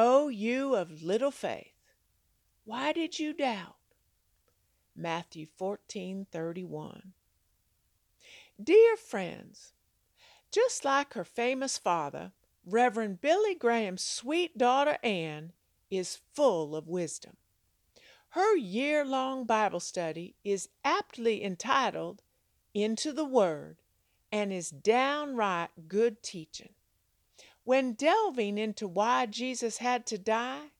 O you of little faith, why did you doubt? Matthew 14:31. Dear friends, just like her famous father, Reverend Billy Graham's sweet daughter Anne is full of wisdom. Her year long Bible study is aptly entitled Into the Word and is downright good teaching. When delving into why Jesus had to die,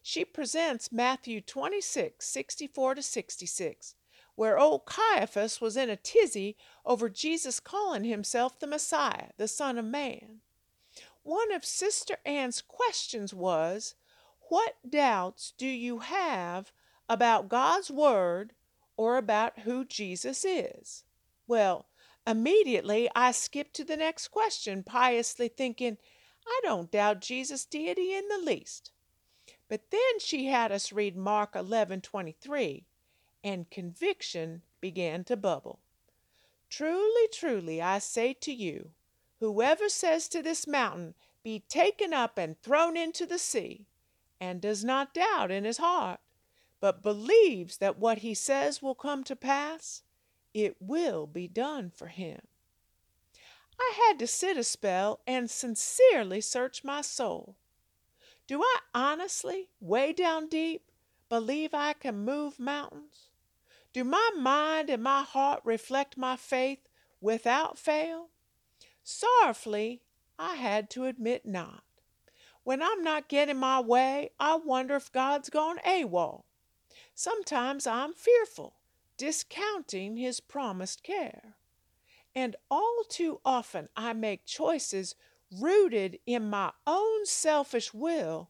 she presents Matthew 26 64 to 66, where old Caiaphas was in a tizzy over Jesus calling himself the Messiah, the Son of Man. One of Sister Anne's questions was, What doubts do you have about God's Word or about who Jesus is? Well, immediately I skipped to the next question, piously thinking, I don't doubt Jesus' deity in the least. But then she had us read Mark 11:23, and conviction began to bubble. Truly, truly, I say to you, whoever says to this mountain, Be taken up and thrown into the sea, and does not doubt in his heart, but believes that what he says will come to pass, it will be done for him. I had to sit a spell and sincerely search my soul. Do I honestly, way down deep, believe I can move mountains? Do my mind and my heart reflect my faith without fail? Sorrowfully, I had to admit not. When I'm not getting my way, I wonder if God's gone AWOL. Sometimes I'm fearful, discounting His promised care. And all too often I make choices rooted in my own selfish will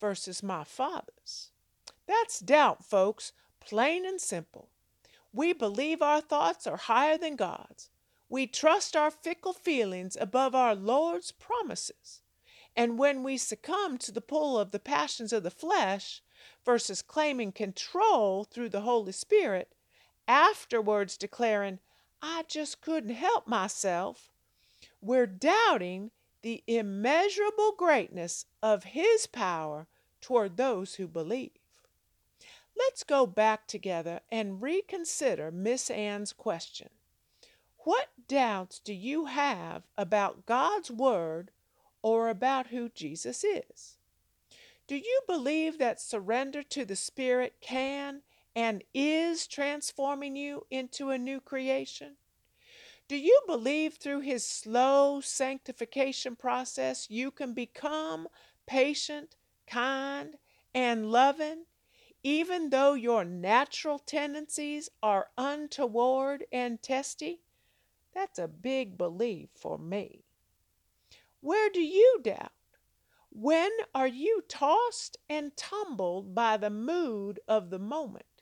versus my Father's. That's doubt, folks, plain and simple. We believe our thoughts are higher than God's. We trust our fickle feelings above our Lord's promises. And when we succumb to the pull of the passions of the flesh versus claiming control through the Holy Spirit, afterwards declaring, I just couldn't help myself, we're doubting the immeasurable greatness of His power toward those who believe. Let's go back together and reconsider Miss Anne's question. What doubts do you have about God's Word or about who Jesus is? Do you believe that surrender to the Spirit can and is transforming you into a new creation? Do you believe through his slow sanctification process you can become patient, kind, and loving, even though your natural tendencies are untoward and testy? That's a big belief for me. Where do you doubt? When are you tossed and tumbled by the mood of the moment?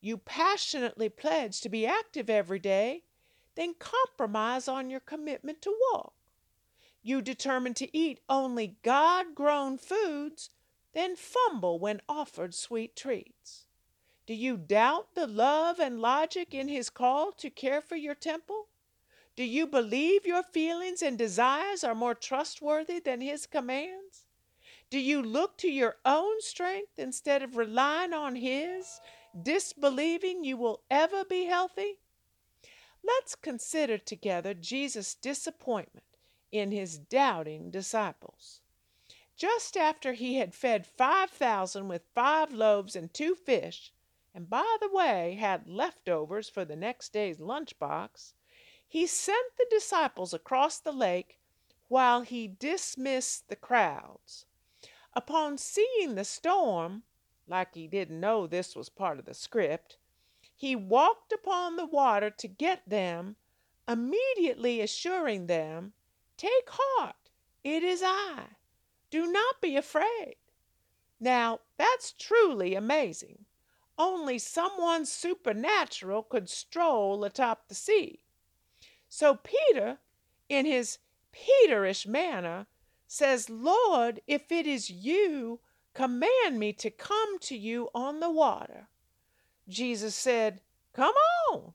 You passionately pledge to be active every day then compromise on your commitment to walk. You determine to eat only God grown foods, then fumble when offered sweet treats. Do you doubt the love and logic in His call to care for your temple? Do you believe your feelings and desires are more trustworthy than His commands? Do you look to your own strength instead of relying on His, disbelieving you will ever be healthy? Let's consider together Jesus' disappointment in his doubting disciples. Just after he had fed 5,000 with five loaves and two fish, and by the way had leftovers for the next day's lunchbox, he sent the disciples across the lake while he dismissed the crowds. Upon seeing the storm, like he didn't know this was part of the script, he walked upon the water to get them, immediately assuring them, Take heart, it is I. Do not be afraid. Now, that's truly amazing. Only someone supernatural could stroll atop the sea. So Peter, in his Peterish manner, says, Lord, if it is you, command me to come to you on the water. Jesus said, Come on.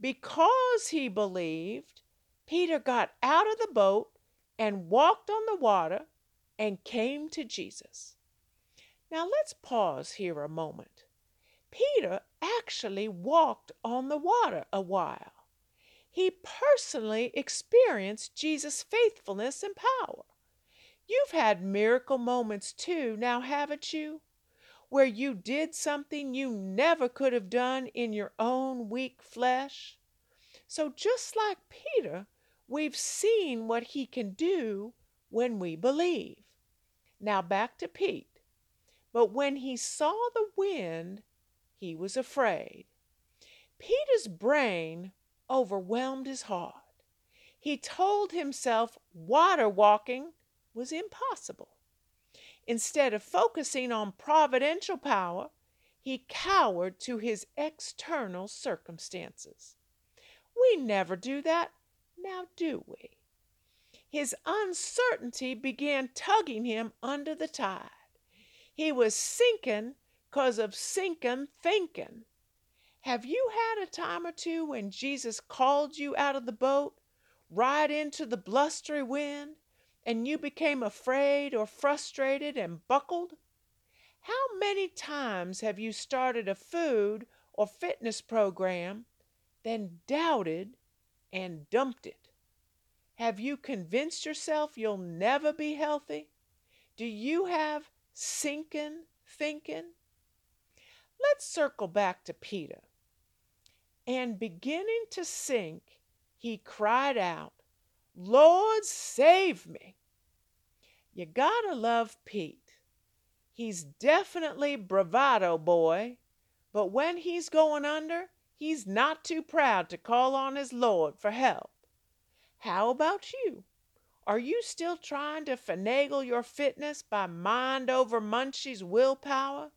Because he believed, Peter got out of the boat and walked on the water, and came to Jesus. Now let's pause here a moment. Peter actually walked on the water a while. He personally experienced Jesus' faithfulness and power. You've had miracle moments too, now haven't you? Where you did something you never could have done in your own weak flesh. So, just like Peter, we've seen what he can do when we believe. Now, back to Pete. But when he saw the wind, he was afraid. Peter's brain overwhelmed his heart. He told himself water walking was impossible. Instead of focusing on providential power, he cowered to his external circumstances. We never do that, now do we? His uncertainty began tugging him under the tide. He was sinking because of sinking thinking. Have you had a time or two when Jesus called you out of the boat, right into the blustery wind, and you became afraid or frustrated and buckled? How many times have you started a food or fitness program, then doubted and dumped it? Have you convinced yourself you'll never be healthy? Do you have sinking thinking? Let's circle back to Peter. And beginning to sink, he cried out, Lord, save me. You gotta love Pete. He's definitely bravado boy, but when he's going under, he's not too proud to call on his Lord for help. How about you? Are you still trying to finagle your fitness by mind over munchie's willpower?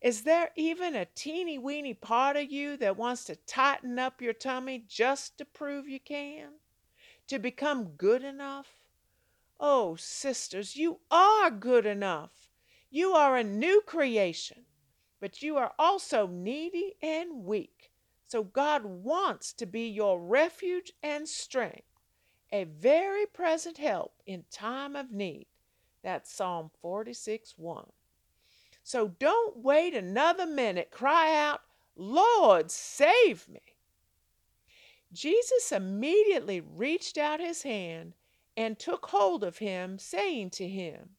Is there even a teeny weeny part of you that wants to tighten up your tummy just to prove you can? To become good enough? Oh, sisters, you are good enough. You are a new creation, but you are also needy and weak. So God wants to be your refuge and strength, a very present help in time of need. That's Psalm 46 1. So don't wait another minute. Cry out, Lord, save me. Jesus immediately reached out his hand and took hold of him, saying to him,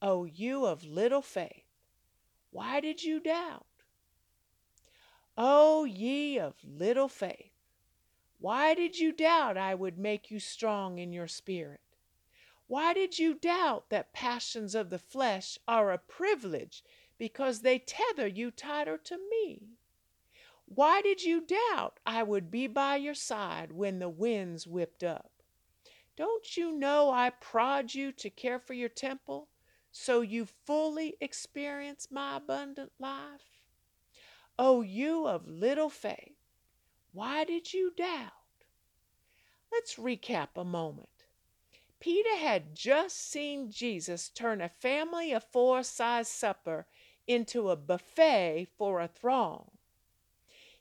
O you of little faith, why did you doubt? O ye of little faith, why did you doubt I would make you strong in your spirit? Why did you doubt that passions of the flesh are a privilege because they tether you tighter to me? Why did you doubt I would be by your side when the winds whipped up? Don't you know I prod you to care for your temple so you fully experience my abundant life? Oh, you of little faith, why did you doubt? Let's recap a moment. Peter had just seen Jesus turn a family of four sized supper into a buffet for a throng.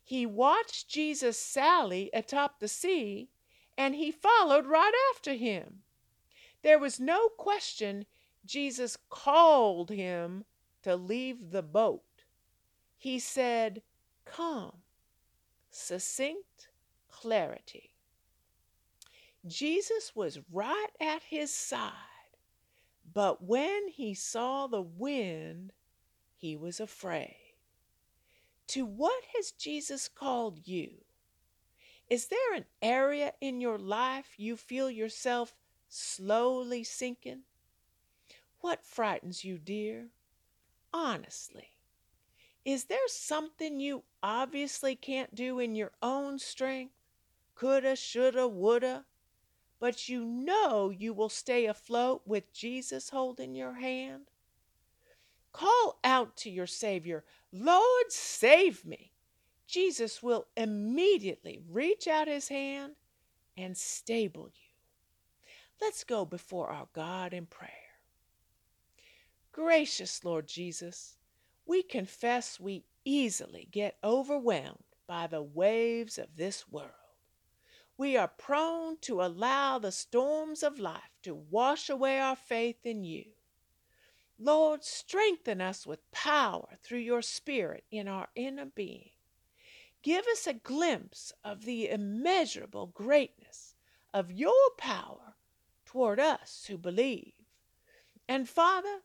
He watched Jesus sally atop the sea and he followed right after him. There was no question Jesus called him to leave the boat. He said, Come. Succinct clarity. Jesus was right at his side, but when he saw the wind, he was afraid. To what has Jesus called you? Is there an area in your life you feel yourself slowly sinking? What frightens you, dear? Honestly, is there something you obviously can't do in your own strength? Coulda, shoulda, woulda, but you know you will stay afloat with Jesus holding your hand? Call out to your Savior, Lord, save me. Jesus will immediately reach out his hand and stable you. Let's go before our God in prayer. Gracious Lord Jesus, we confess we easily get overwhelmed by the waves of this world. We are prone to allow the storms of life to wash away our faith in you. Lord, strengthen us with power through your Spirit in our inner being. Give us a glimpse of the immeasurable greatness of your power toward us who believe. And Father,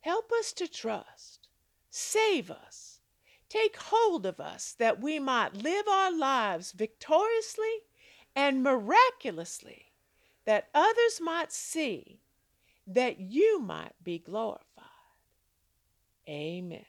help us to trust. Save us. Take hold of us that we might live our lives victoriously and miraculously, that others might see, that you might be glorified. Amen.